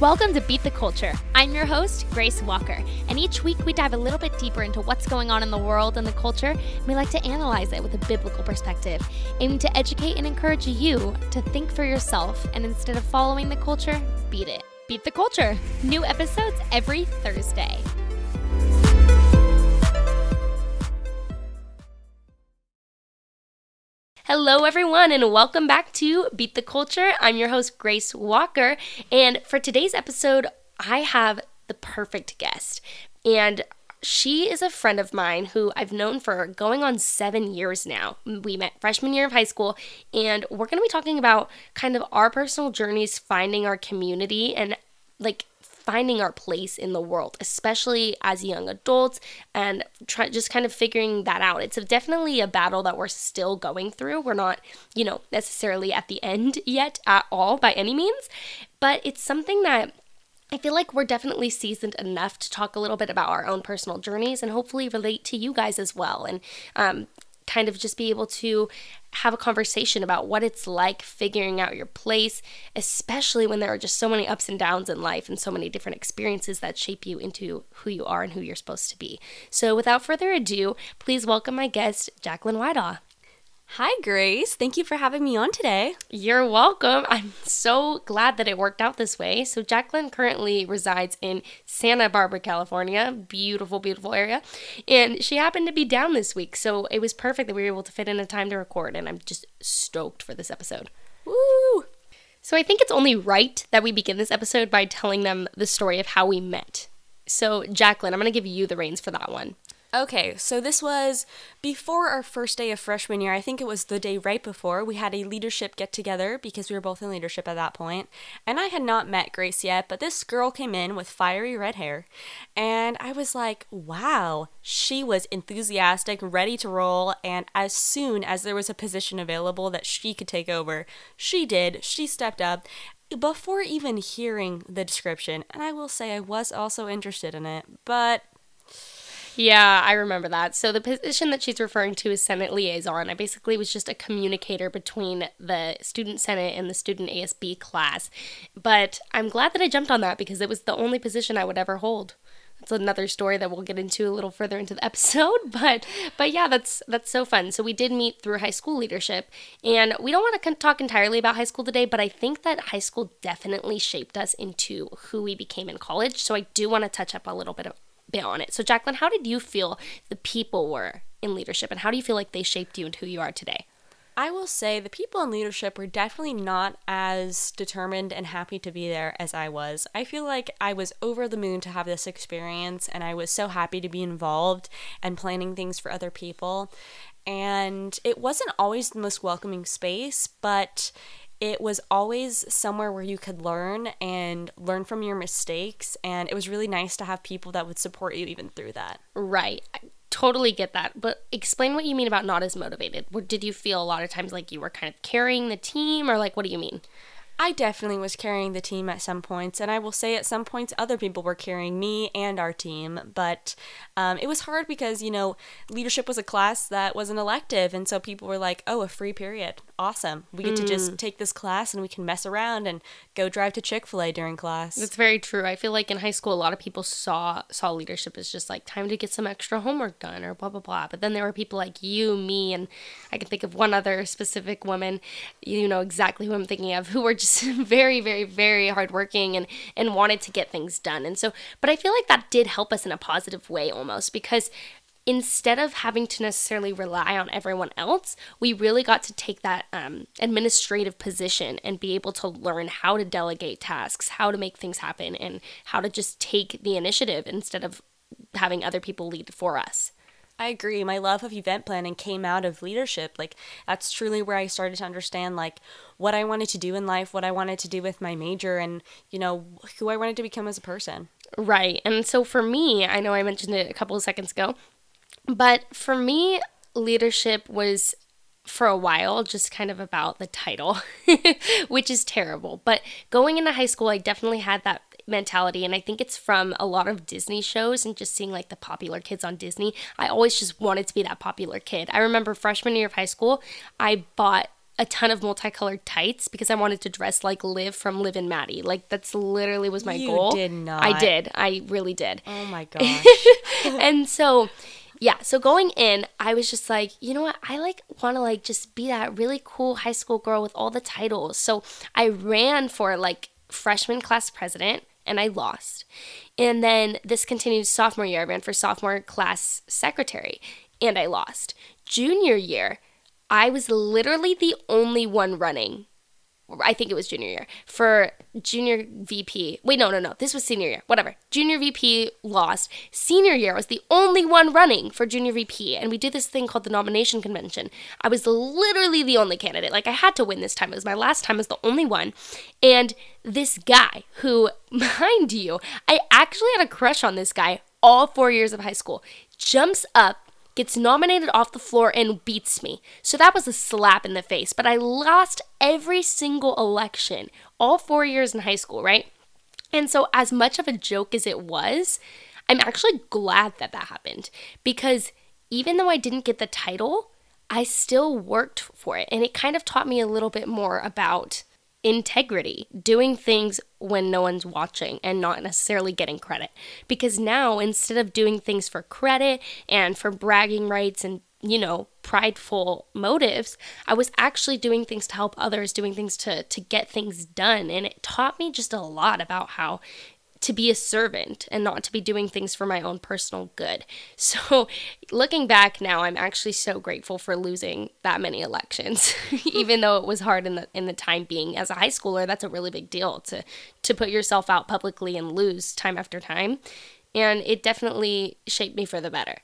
Welcome to Beat the Culture. I'm your host, Grace Walker, and each week we dive a little bit deeper into what's going on in the world and the culture, and we like to analyze it with a biblical perspective, aiming to educate and encourage you to think for yourself and instead of following the culture, beat it. Beat the Culture. New episodes every Thursday. Hello, everyone, and welcome back to Beat the Culture. I'm your host, Grace Walker, and for today's episode, I have the perfect guest. And she is a friend of mine who I've known for going on seven years now. We met freshman year of high school, and we're going to be talking about kind of our personal journeys finding our community and like finding our place in the world, especially as young adults, and try, just kind of figuring that out. It's a, definitely a battle that we're still going through. We're not, you know, necessarily at the end yet at all by any means, but it's something that I feel like we're definitely seasoned enough to talk a little bit about our own personal journeys and hopefully relate to you guys as well. And um, kind of just be able to have a conversation about what it's like figuring out your place, especially when there are just so many ups and downs in life and so many different experiences that shape you into who you are and who you're supposed to be. So, without further ado, please welcome my guest, Jaclyn Weidaw. Hi, Grace. Thank you for having me on today. You're welcome. I'm so glad that it worked out this way. So, Jaclyn currently resides in Santa Barbara, California. Beautiful, beautiful area. And she happened to be down this week. So, it was perfect that we were able to fit in a time to record. And I'm just stoked for this episode. Woo! So, I think it's only right that we begin this episode by telling them the story of how we met. So, Jaclyn, I'm going to give you the reins for that one. Okay, so this was before our first day of freshman year. I think it was the day right before. We had a leadership get together because we were both in leadership at that point. And I had not met Grace yet, but this girl came in with fiery red hair. And I was like, wow, she was enthusiastic, ready to roll. And as soon as there was a position available that she could take over, she did. She stepped up before even hearing the description. And I will say I was also interested in it, but yeah, I remember that. So the position that she's referring to is Senate liaison. I basically was just a communicator between the student senate and the student ASB class. But I'm glad that I jumped on that because it was the only position I would ever hold. That's another story that we'll get into a little further into the episode, but but yeah, that's that's so fun. So we did meet through high school leadership, and we don't want to talk entirely about high school today, but I think that high school definitely shaped us into who we became in college. So I do want to touch up a little bit of bit on it. So, Jaclyn, how did you feel the people were in leadership, and how do you feel like they shaped you into who you are today? I will say the people in leadership were definitely not as determined and happy to be there as I was. I feel like I was over the moon to have this experience, and I was so happy to be involved and planning things for other people. And it wasn't always the most welcoming space, but it was always somewhere where you could learn and learn from your mistakes. And it was really nice to have people that would support you even through that. Right. I totally get that. But explain what you mean about not as motivated. Did you feel a lot of times like you were kind of carrying the team, or like what do you mean? I definitely was carrying the team at some points, and I will say at some points other people were carrying me and our team. But um, it was hard because, you know, leadership was a class that was an elective, and so people were like, oh, a free period awesome. We get mm. to just mm. take this class and we can mess around and go drive to Chick Fil A during class. That's very true. I feel like in high school, a lot of people saw saw leadership as just like time to get some extra homework done or blah blah blah. But then there were people like you, me, and I can think of one other specific woman. You know exactly who I'm thinking of, who were just very, very, very hardworking and and wanted to get things done. And so, but I feel like that did help us in a positive way almost because instead of having to necessarily rely on everyone else, we really got to take that um, administrative position and be able to learn how to delegate tasks, how to make things happen, and how to just take the initiative instead of having other people lead for us. I agree. My love of event planning came out of leadership. Like that's truly where I started to understand like what I wanted to do in life, what I wanted to do with my major and, you know, who I wanted to become as a person. Right. And so for me, I know I mentioned it a couple of seconds ago, but for me, leadership was for a while just kind of about the title, which is terrible. But going into high school, I definitely had that mentality and I think it's from a lot of Disney shows and just seeing like the popular kids on Disney. I always just wanted to be that popular kid. I remember freshman year of high school, I bought a ton of multicolored tights because I wanted to dress like Liv from Liv and Maddie. Like that's literally was my You goal. did not. I did. I really did. Oh my gosh. and so yeah, so going in, I was just like, you know what? I like want to like just be that really cool high school girl with all the titles. So I ran for like freshman class president and I lost. And then this continued sophomore year. I ran for sophomore class secretary and I lost. Junior year, I was literally the only one running I think it was junior year for junior VP. Wait, no, no, no. This was senior year. Whatever. Junior VP lost. Senior year was the only one running for junior VP, and we did this thing called the nomination convention. I was literally the only candidate. Like I had to win this time. It was my last time as the only one, and this guy who, mind you, I actually had a crush on this guy all four years of high school, jumps up gets nominated off the floor and beats me. So that was a slap in the face. But I lost every single election, all four years in high school, right? And so, as much of a joke as it was, I'm actually glad that that happened because even though I didn't get the title, I still worked for it. And it kind of taught me a little bit more about integrity, doing things when no one's watching and not necessarily getting credit. Because now, instead of doing things for credit and for bragging rights and, you know, prideful motives, I was actually doing things to help others, doing things to, to get things done. And it taught me just a lot about how to be a servant and not to be doing things for my own personal good. So, looking back now, I'm actually so grateful for losing that many elections, even though it was hard in the in the time being. As a high schooler, that's a really big deal to to put yourself out publicly and lose time after time. And it definitely shaped me for the better.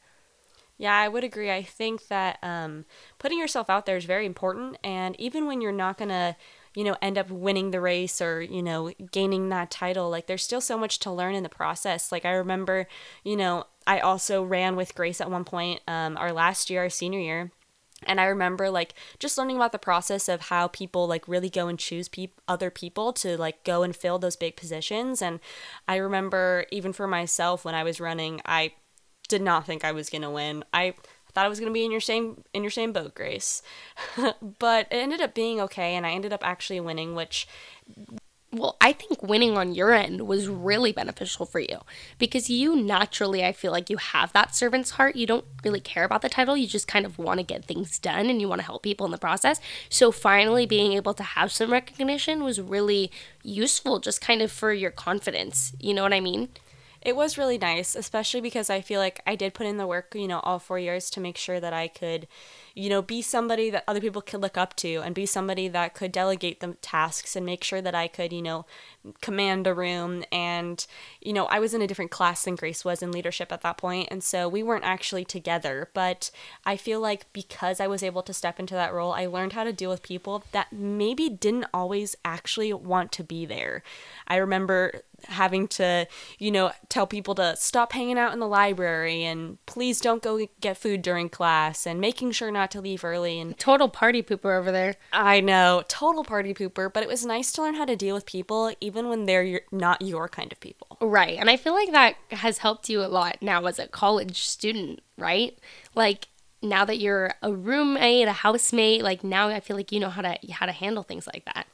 Yeah, I would agree. I think that um, putting yourself out there is very important. And even when you're not going to, you know, end up winning the race or, you know, gaining that title, like there's still so much to learn in the process. Like I remember, you know, I also ran with Grace at one point, um, our last year, our senior year. And I remember like just learning about the process of how people like really go and choose pe- other people to like go and fill those big positions. And I remember even for myself when I was running, I did not think I was gonna win. I thought I was gonna be in your same in your same boat, Grace. but it ended up being okay, and I ended up actually winning, which well, I think winning on your end was really beneficial for you because you naturally, I feel like you have that servant's heart. You don't really care about the title, you just kind of want to get things done and you want to help people in the process. So, finally, being able to have some recognition was really useful just kind of for your confidence. You know what I mean? It was really nice, especially because I feel like I did put in the work, you know, all four years to make sure that I could, you know, be somebody that other people could look up to and be somebody that could delegate the tasks and make sure that I could, you know, command a room. And, you know, I was in a different class than Grace was in leadership at that point, And so we weren't actually together. But I feel like because I was able to step into that role, I learned how to deal with people that maybe didn't always actually want to be there. I remember having to, you know, tell people to stop hanging out in the library and please don't go get food during class and making sure not to leave early and total party pooper over there. I know, total party pooper, but it was nice to learn how to deal with people even when they're your, not your kind of people. Right. And I feel like that has helped you a lot now as a college student, right? Like now that you're a roommate, a housemate, like now I feel like you know how to how to handle things like that.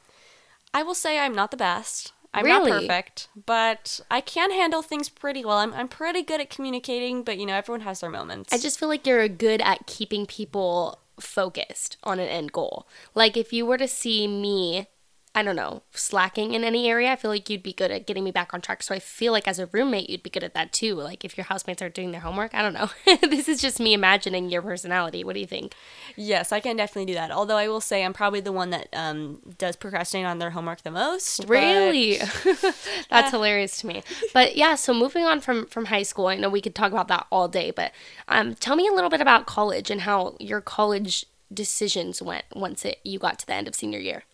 I will say I'm not the best. I'm Really? not perfect, but I can handle things pretty well. I'm, I'm pretty good at communicating, but you know, everyone has their moments. I just feel like you're good at keeping people focused on an end goal. Like if you were to see me, I don't know, slacking in any area, I feel like you'd be good at getting me back on track. So I feel like as a roommate, you'd be good at that too. Like if your housemates are doing their homework, I don't know. this is just me imagining your personality. What do you think? yes, I can definitely do that. Although I will say I'm probably the one that um, does procrastinate on their homework the most. but- Really? That's hilarious to me. But yeah, so moving on from from high school, I know we could talk about that all day, but um, tell me a little bit about college and how your college decisions went once it you got to the end of senior year.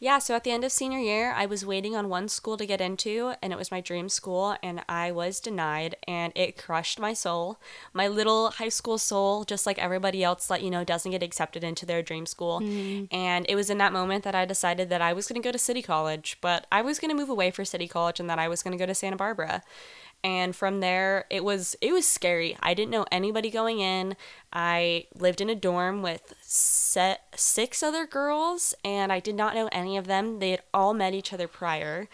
Yeah, so at the end of senior year, I was waiting on one school to get into, and it was my dream school, and I was denied, and it crushed my soul. My little high school soul, just like everybody else that, you know, doesn't get accepted into their dream school. Mm. And it was in that moment that I decided that I was going to go to City College, but I was going to move away for City College and that I was going to go to Santa Barbara. And from there it was it was scary. I didn't know anybody going in. I lived in a dorm with set six other girls and i did not know any of them. They had all met each other prior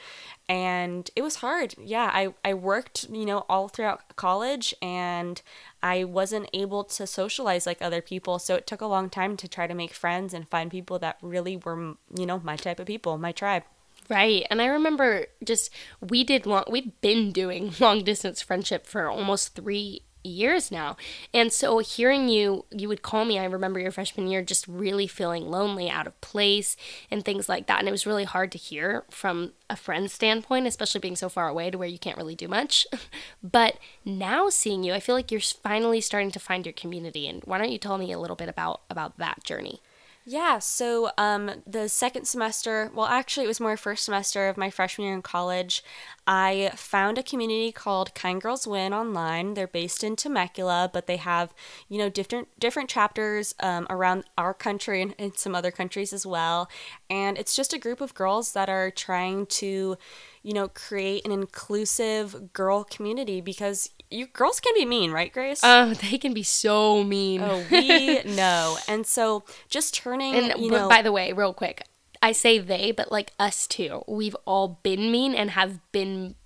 and it was hard. Yeah i, I worked you know all throughout college and i wasn't able to socialize like other people so it took a long time to try to make friends and find people that really were you know my type of people my tribe Right. And I remember just we did long we've been doing long distance friendship for almost 3 years now. And so hearing you you would call me, I remember your freshman year just really feeling lonely, out of place and things like that. And it was really hard to hear from a friend's standpoint, especially being so far away to where you can't really do much. but now seeing you, I feel like you're finally starting to find your community. And why don't you tell me a little bit about about that journey? Yeah, so um, the second semester, well, actually, it was more first semester of my freshman year in college. I found a community called Kind Girls Win online. They're based in Temecula, but they have, you know, different different chapters um, around our country and in some other countries as well. And it's just a group of girls that are trying to, you know, create an inclusive girl community because you girls can be mean, right, Grace? Oh, they can be so mean. Oh, we know. And so just turning, and you know, by the way, real quick, I say they, but like us too. We've all been mean and have been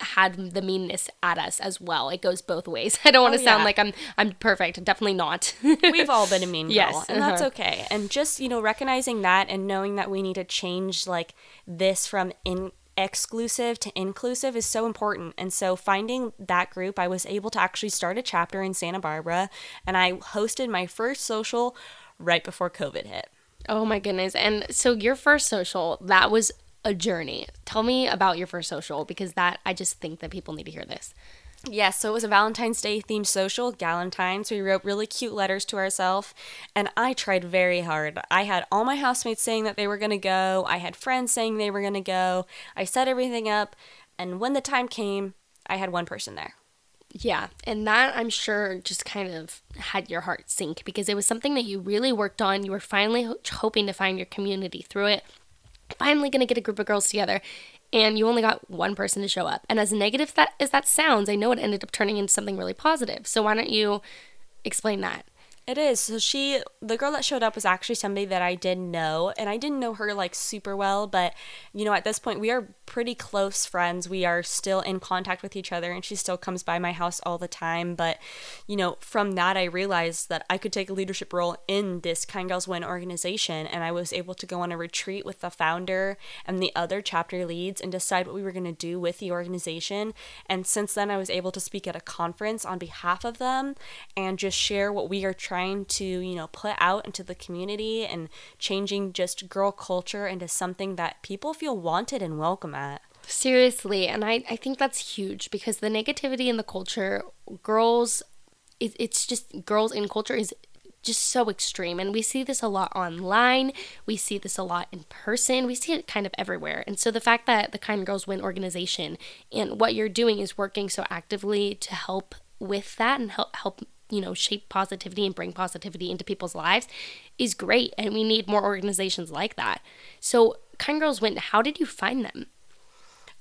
had the meanness at us as well. It goes both ways. I don't want to oh, sound yeah. like I'm I'm perfect. Definitely not. We've all been a mean girl, yes, and uh-huh. that's okay. And just you know recognizing that and knowing that we need to change like this from in exclusive to inclusive is so important. And so finding that group, I was able to actually start a chapter in Santa Barbara and I hosted my first social right before COVID hit. Oh my goodness. And so your first social, that was a journey. Tell me about your first social because that I just think that people need to hear this. Yes, so it was a Valentine's Day themed social, Galentine's. We wrote really cute letters to ourselves, and I tried very hard. I had all my housemates saying that they were going to go, I had friends saying they were going to go. I set everything up, and when the time came, I had one person there. Yeah, and that I'm sure just kind of had your heart sink because it was something that you really worked on. You were finally ho- hoping to find your community through it. Finally, going to get a group of girls together and you only got one person to show up. And as negative that as that sounds, I know it ended up turning into something really positive. So why don't you explain that? It is. So she, the girl that showed up was actually somebody that I did know, and I didn't know her like super well, but you know, at this point, we are pretty close friends. We are still in contact with each other, and she still comes by my house all the time. But you know, from that, I realized that I could take a leadership role in this Kind Girls Win organization, and I was able to go on a retreat with the founder and the other chapter leads and decide what we were going to do with the organization. And since then, I was able to speak at a conference on behalf of them and just share what we are trying trying to, you know, put out into the community and changing just girl culture into something that people feel wanted and welcome at. Seriously, and I, I think that's huge because the negativity in the culture, girls, it, it's just girls in culture is just so extreme. And we see this a lot online. We see this a lot in person. We see it kind of everywhere. And so the fact that the Kind Girls Win organization and what you're doing is working so actively to help with that and help help you know, shape positivity and bring positivity into people's lives is great. And we need more organizations like that. So, Kind Girls Win, how did you find them?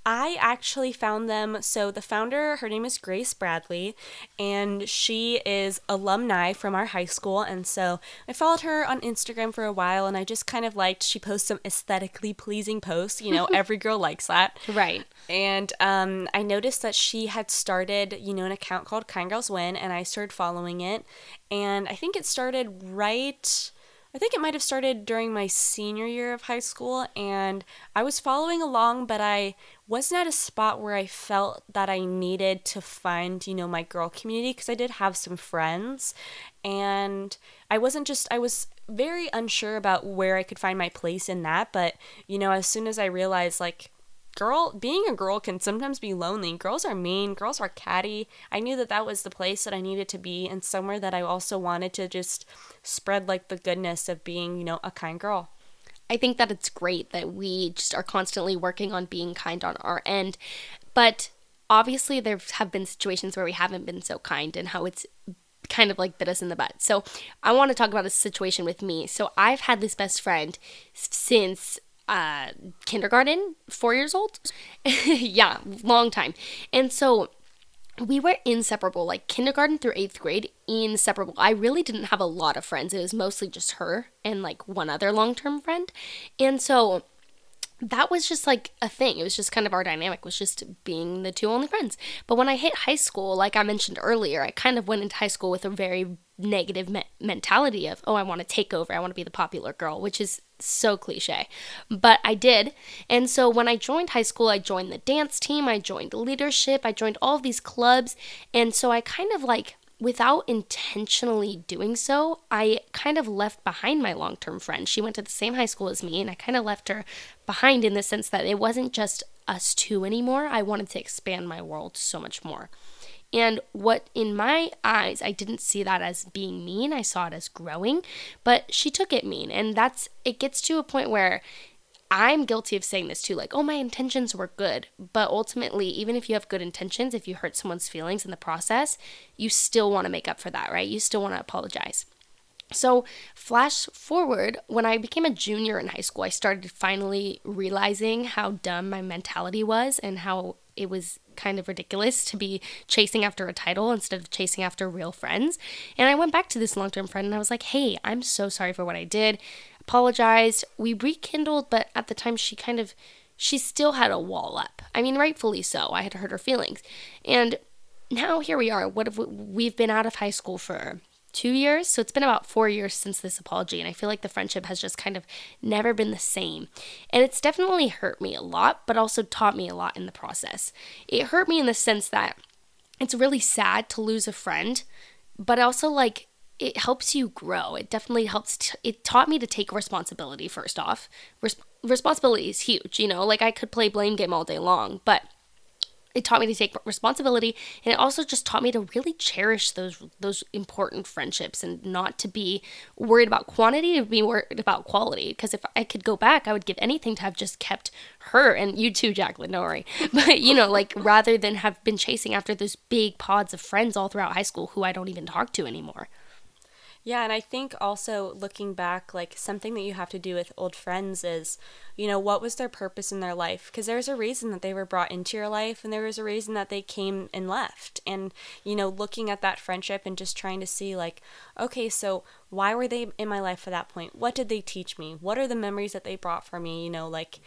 I actually found them. So the founder, her name is Grace Bradley, and she is alumni from our high school. And so I followed her on Instagram for a while, and I just kind of liked she posts some aesthetically pleasing posts. You know, every girl likes that, right? And um, I noticed that she had started, you know, an account called Kind Girls Win, and I started following it. And I think it started right I think it might have started during my senior year of high school, and I was following along, but I wasn't at a spot where I felt that I needed to find, you know, my girl community because I did have some friends, and I wasn't just, I was very unsure about where I could find my place in that, but, you know, as soon as I realized, like, girl being a girl can sometimes be lonely. Girls are mean girls are catty. I knew that that was the place that i needed to be and somewhere that i also wanted to just spread like the goodness of being you know a kind girl i think that it's great that we just are constantly working on being kind on our end but obviously there have been situations where we haven't been so kind and how it's kind of like bit us in the butt. So I want to talk about a situation with me. So I've had this best friend since uh, kindergarten, four years old. yeah, long time. And so we were inseparable, like kindergarten through eighth grade, inseparable. I really didn't have a lot of friends. It was mostly just her and like one other long term friend. And so that was just like a thing. It was just kind of our dynamic was just being the two only friends. But when I hit high school, like I mentioned earlier, I kind of went into high school with a very negative me- mentality of, oh, I want to take over. I want to be the popular girl, which is so cliche. But I did. And so when I joined high school, I joined the dance team, I joined leadership, I joined all these clubs. And so I kind of like without intentionally doing so, I kind of left behind my long term friend. She went to the same high school as me, and I kind of left her behind in the sense that it wasn't just us two anymore. I wanted to expand my world so much more. And what in my eyes, I didn't see that as being mean. I saw it as growing, but she took it mean. And that's, it gets to a point where I'm guilty of saying this too like, oh, my intentions were good. But ultimately, even if you have good intentions, if you hurt someone's feelings in the process, you still want to make up for that, right? You still want to apologize. So, flash forward, when I became a junior in high school, I started finally realizing how dumb my mentality was and how it was kind of ridiculous to be chasing after a title instead of chasing after real friends. And I went back to this long term friend and I was like, hey, I'm so sorry for what I did apologized. We rekindled, but at the time she kind of she still had a wall up. I mean, rightfully so. I had hurt her feelings. And now here we are. What have we, we've been out of high school for two years. So it's been about four years since this apology. And I feel like the friendship has just kind of never been the same. And it's definitely hurt me a lot, but also taught me a lot in the process. It hurt me in the sense that it's really sad to lose a friend, but also like it helps you grow. It definitely helps. T- it taught me to take responsibility first off. Res- responsibility is huge, you know, like I could play blame game all day long, but it taught me to take responsibility and it also just taught me to really cherish those those important friendships and not to be worried about quantity to be worried about quality. Because if i could go back i would give anything to have just kept her and you too Jaclyn don't worry but you know like rather than have been chasing after those big pods of friends all throughout high school who i don't even talk to anymore yeah, and I think also looking back, like something that you have to do with old friends is, you know, what was their purpose in their life? Because there's a reason that they were brought into your life and there was a reason that they came and left. And, you know, looking at that friendship and just trying to see, like, okay, so why were they in my life at that point? What did they teach me? What are the memories that they brought for me? You know, like,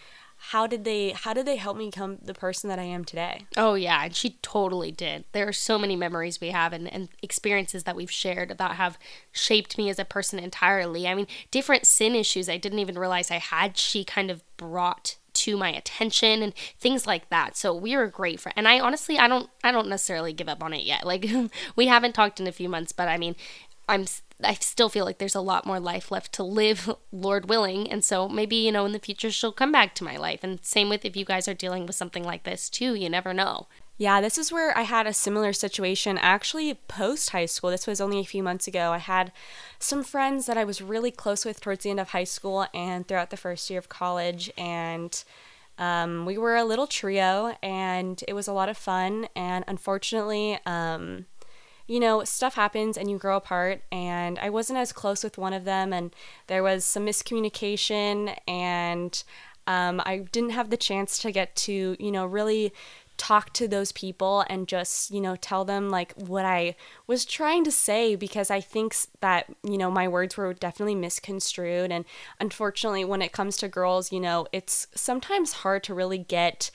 how did they how did they help me become the person that I am today? Oh yeah, and she totally did. There are so many memories we have and, and experiences that we've shared that have shaped me as a person entirely. I mean, different sin issues I didn't even realize I had, she kind of brought to my attention and things like that. So we were great for and I honestly I don't I don't necessarily give up on it yet. Like we haven't talked in a few months, but I mean I'm I still feel like there's a lot more life left to live, Lord willing. And so maybe, you know, in the future she'll come back to my life. And same with if you guys are dealing with something like this too, you never know. Yeah, this is where I had a similar situation actually post high school. This was only a few months ago. I had some friends that I was really close with towards the end of high school and throughout the first year of college. And um, we were a little trio and it was a lot of fun. And unfortunately, um, you know, stuff happens and you grow apart. And I wasn't as close with one of them, and there was some miscommunication, and um, I didn't have the chance to get to, you know, really talk to those people and just, you know, tell them like what I was trying to say because I think that, you know, my words were definitely misconstrued. And unfortunately, when it comes to girls, you know, it's sometimes hard to really get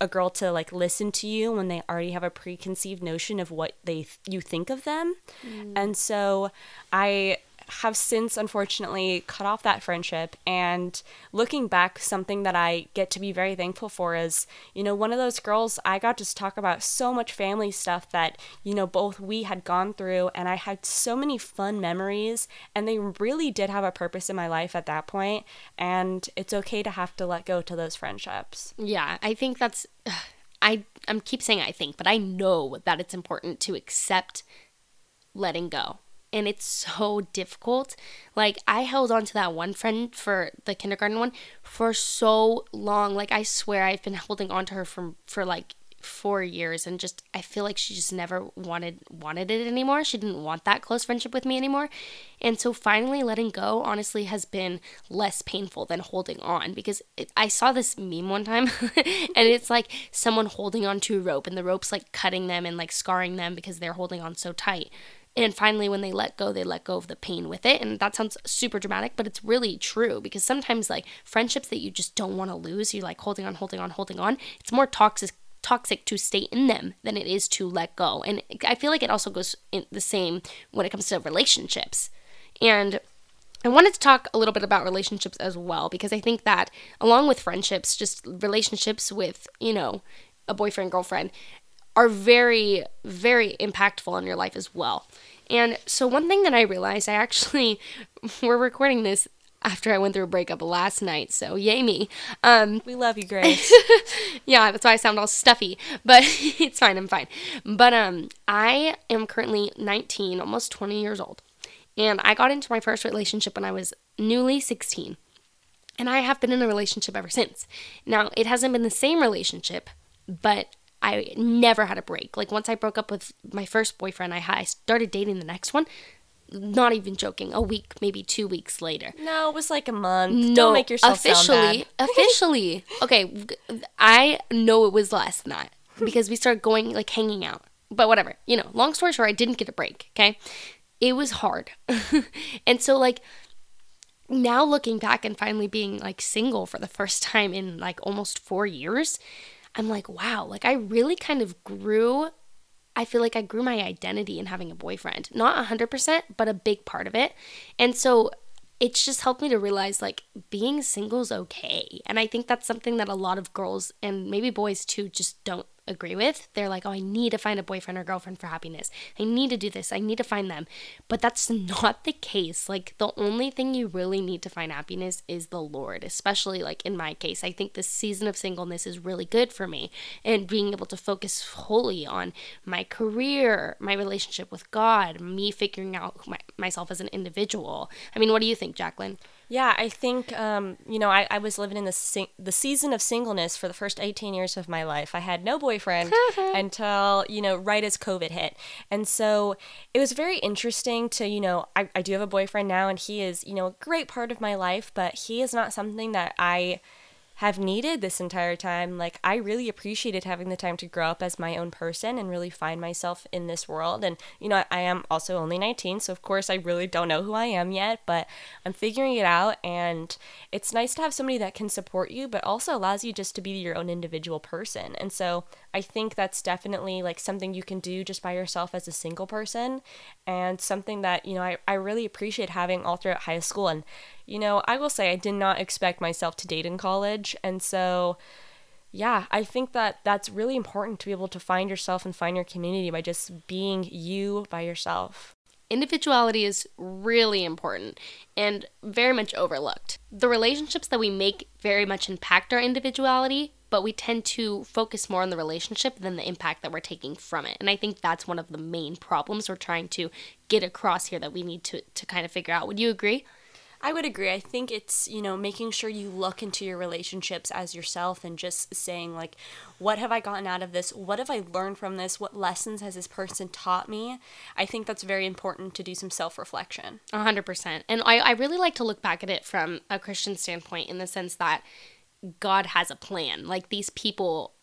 a girl to like listen to you when they already have a preconceived notion of what they you think of them. Mm. And so I have since unfortunately cut off that friendship. And looking back something that i get to be very thankful for is you know one of those girls i got to talk about so much family stuff that you know both we had gone through and i had so many fun memories and they really did have a purpose in my life at that point and it's okay to have to let go to those friendships. Yeah i think that's i i'm keep saying i think but i know that it's important to accept letting go and it's so difficult. Like I held on to that one friend for the kindergarten one for so long. Like I swear I've been holding on to her for for like four years and just I feel like she just never wanted wanted it anymore. She didn't want that close friendship with me anymore. And so finally letting go honestly has been less painful than holding on because it, I saw this meme one time and it's like someone holding on to a rope and the rope's like cutting them and like scarring them because they're holding on so tight. And finally, when they let go, they let go of the pain with it. And that sounds super dramatic, but it's really true because sometimes, like friendships that you just don't want to lose, you're like holding on, holding on, holding on. It's more toxic toxic to stay in them than it is to let go. And I feel like it also goes in the same when it comes to relationships. And I wanted to talk a little bit about relationships as well because I think that along with friendships, just relationships with, you know, a boyfriend, girlfriend are very, very impactful on your life as well. And so, one thing that I realized, I actually, we're recording this after I went through a breakup last night. So yay me. Um, we love you, Grace. yeah, that's why I sound all stuffy, but it's fine. I'm fine. But um, I am currently 19, almost 20 years old, and I got into my first relationship when I was newly 16. And I have been in a relationship ever since. Now, it hasn't been the same relationship, but I never had a break. Like once I broke up with my first boyfriend, I, I started dating the next one not even joking, a week, maybe two weeks later. No, it was like a month. No, Don't make yourself officially, officially. Okay, I know it was less than that because we started going like hanging out. But whatever, you know. Long story short, I didn't get a break. Okay, it was hard, and so like now looking back and finally being like single for the first time in like almost four years, I'm like, wow, like I really kind of grew I feel like I grew my identity in having a boyfriend. Not 100%, but a big part of it. And so it's just helped me to realize like being single is okay. And I think that's something that a lot of girls and maybe boys too just don't agree with. They're like, oh, I need to find a boyfriend or girlfriend for happiness. I need to do this. I need to find them. But that's not the case. Like, the only thing you really need to find happiness is the Lord, especially like in my case. I think this season of singleness is really good for me and being able to focus wholly on my career, my relationship with God, me figuring out my, myself as an individual. I mean, what do you think, Jaclyn? Yeah, I think um, you know I, I was living in the sing- the season of singleness for the first 18 years of my life. I had no boyfriend until you know right as COVID hit, and so it was very interesting to you know I, I do have a boyfriend now, and he is you know a great part of my life, but he is not something that I have needed this entire time. Like, I really appreciated having the time to grow up as my own person and really find myself in this world. And, you know, I am also only 19, so of course I really don't know who I am yet, but I'm figuring it out. And it's nice to have somebody that can support you, but also allows you just to be your own individual person. And so I think that's definitely like something you can do just by yourself as a single person and something that, you know, I, I really appreciate having all throughout high school. And, you know, I will say I did not expect myself to date in college. And so, yeah, I think that that's really important to be able to find yourself and find your community by just being you by yourself. Individuality is really important and very much overlooked. The relationships that we make very much impact our individuality, but we tend to focus more on the relationship than the impact that we're taking from it. And I think that's one of the main problems we're trying to get across here that we need to, to kind of figure out. Would you agree? I would agree. I think it's, you know, making sure you look into your relationships as yourself and just saying, like, what have I gotten out of this? What have I learned from this? What lessons has this person taught me? I think that's very important to do some self reflection. 100%. And I, I really like to look back at it from a Christian standpoint in the sense that God has a plan. Like, these people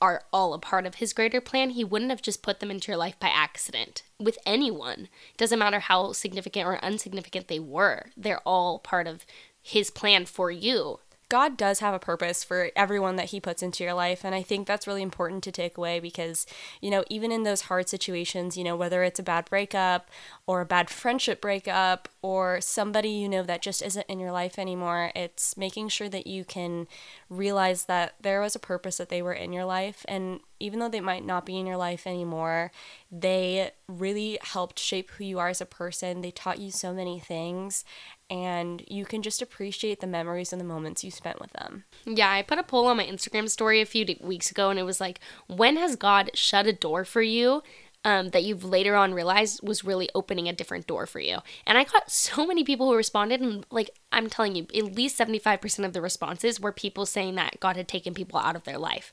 are all a part of his greater plan, he wouldn't have just put them into your life by accident with anyone. Doesn't matter how significant or insignificant they were, they're all part of his plan for you. God does have a purpose for everyone that He puts into your life. And I think that's really important to take away because, you know, even in those hard situations, you know, whether it's a bad breakup or a bad friendship breakup or somebody you know that just isn't in your life anymore, it's making sure that you can realize that there was a purpose that they were in your life. And even though they might not be in your life anymore, they really helped shape who you are as a person. They taught you so many things and you can just appreciate the memories and the moments you spent with them. Yeah, I put a poll on my Instagram story a few weeks ago and it was like, when has God shut a door for you um, that you've later on realized was really opening a different door for you. And I got so many people who responded, and like I'm telling you, at least 75% of the responses were people saying that God had taken people out of their life.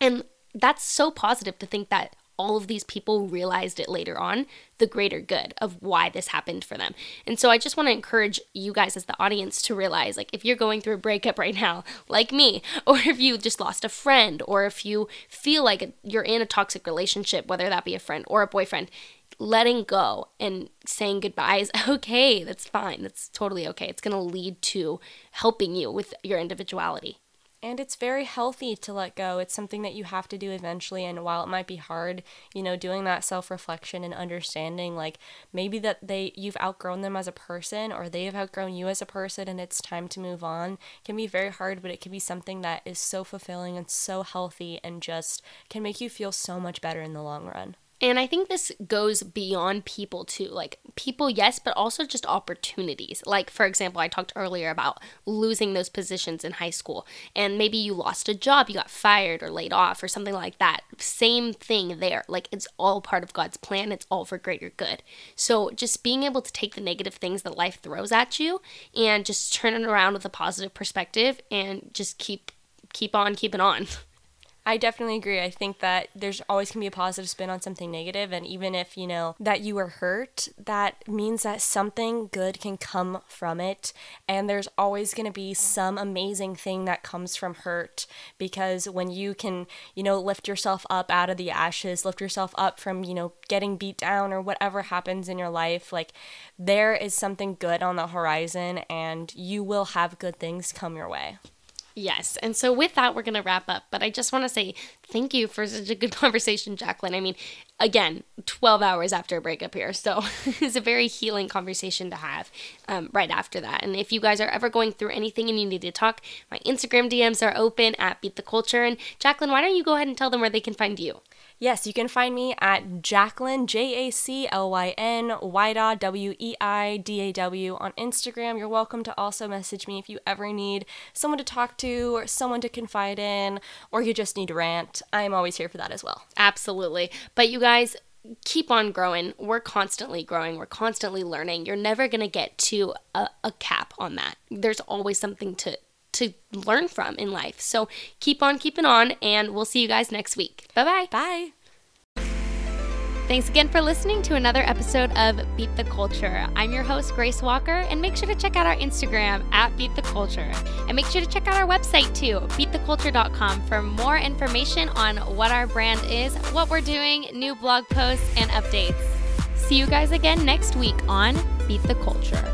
And that's so positive to think that all of these people realized it later on, the greater good of why this happened for them. And so I just want to encourage you guys as the audience to realize like if you're going through a breakup right now, like me, or if you just lost a friend, or if you feel like you're in a toxic relationship, whether that be a friend or a boyfriend, letting go and saying goodbye is okay. That's fine. That's totally okay. It's going to lead to helping you with your individuality. And it's very healthy to let go. It's something that you have to do eventually. And while it might be hard, you know, doing that self reflection and understanding, like maybe that they you've outgrown them as a person or they have outgrown you as a person and it's time to move on can be very hard, but it can be something that is so fulfilling and so healthy and just can make you feel so much better in the long run. And I think this goes beyond people too. Like people, yes, but also just opportunities. Like, for example, I talked earlier about losing those positions in high school, and maybe you lost a job, you got fired or laid off or something like that. Same thing there. Like, it's all part of God's plan, it's all for greater good. So, just being able to take the negative things that life throws at you and just turn it around with a positive perspective and just keep keep on keeping on. I definitely agree. I think that there's always can be a positive spin on something negative, and even if you know that you were hurt, that means that something good can come from it, and there's always going to be some amazing thing that comes from hurt because when you can, you know, lift yourself up out of the ashes, lift yourself up from, you know, getting beat down or whatever happens in your life, like there is something good on the horizon and you will have good things come your way. Yes. And so with that, we're going to wrap up. But I just want to say thank you for such a good conversation, Jaclyn. I mean, again, 12 hours after a breakup here. So it's a very healing conversation to have um, right after that. And if you guys are ever going through anything and you need to talk, my Instagram DMs are open at Beat the Culture. And Jaclyn, why don't you go ahead and tell them where they can find you? Yes, you can find me at Jaclyn, J A C L Y N, Weidaw, W E I D A W on Instagram. You're welcome to also message me if you ever need someone to talk to or someone to confide in, or you just need to rant. I'm always here for that as well. Absolutely. But you guys, keep on growing. We're constantly growing. We're constantly learning. You're never going to get to a, a, cap on that. There's always something to to learn from in life. So keep on keeping on, and we'll see you guys next week. Bye-bye. Bye. Thanks again for listening to another episode of Beat the Culture. I'm your host, Grace Walker, and make sure to check out our Instagram at Beat the Culture. And make sure to check out our website too, beattheculture.com, for more information on what our brand is, what we're doing, new blog posts, and updates. See you guys again next week on Beat the Culture.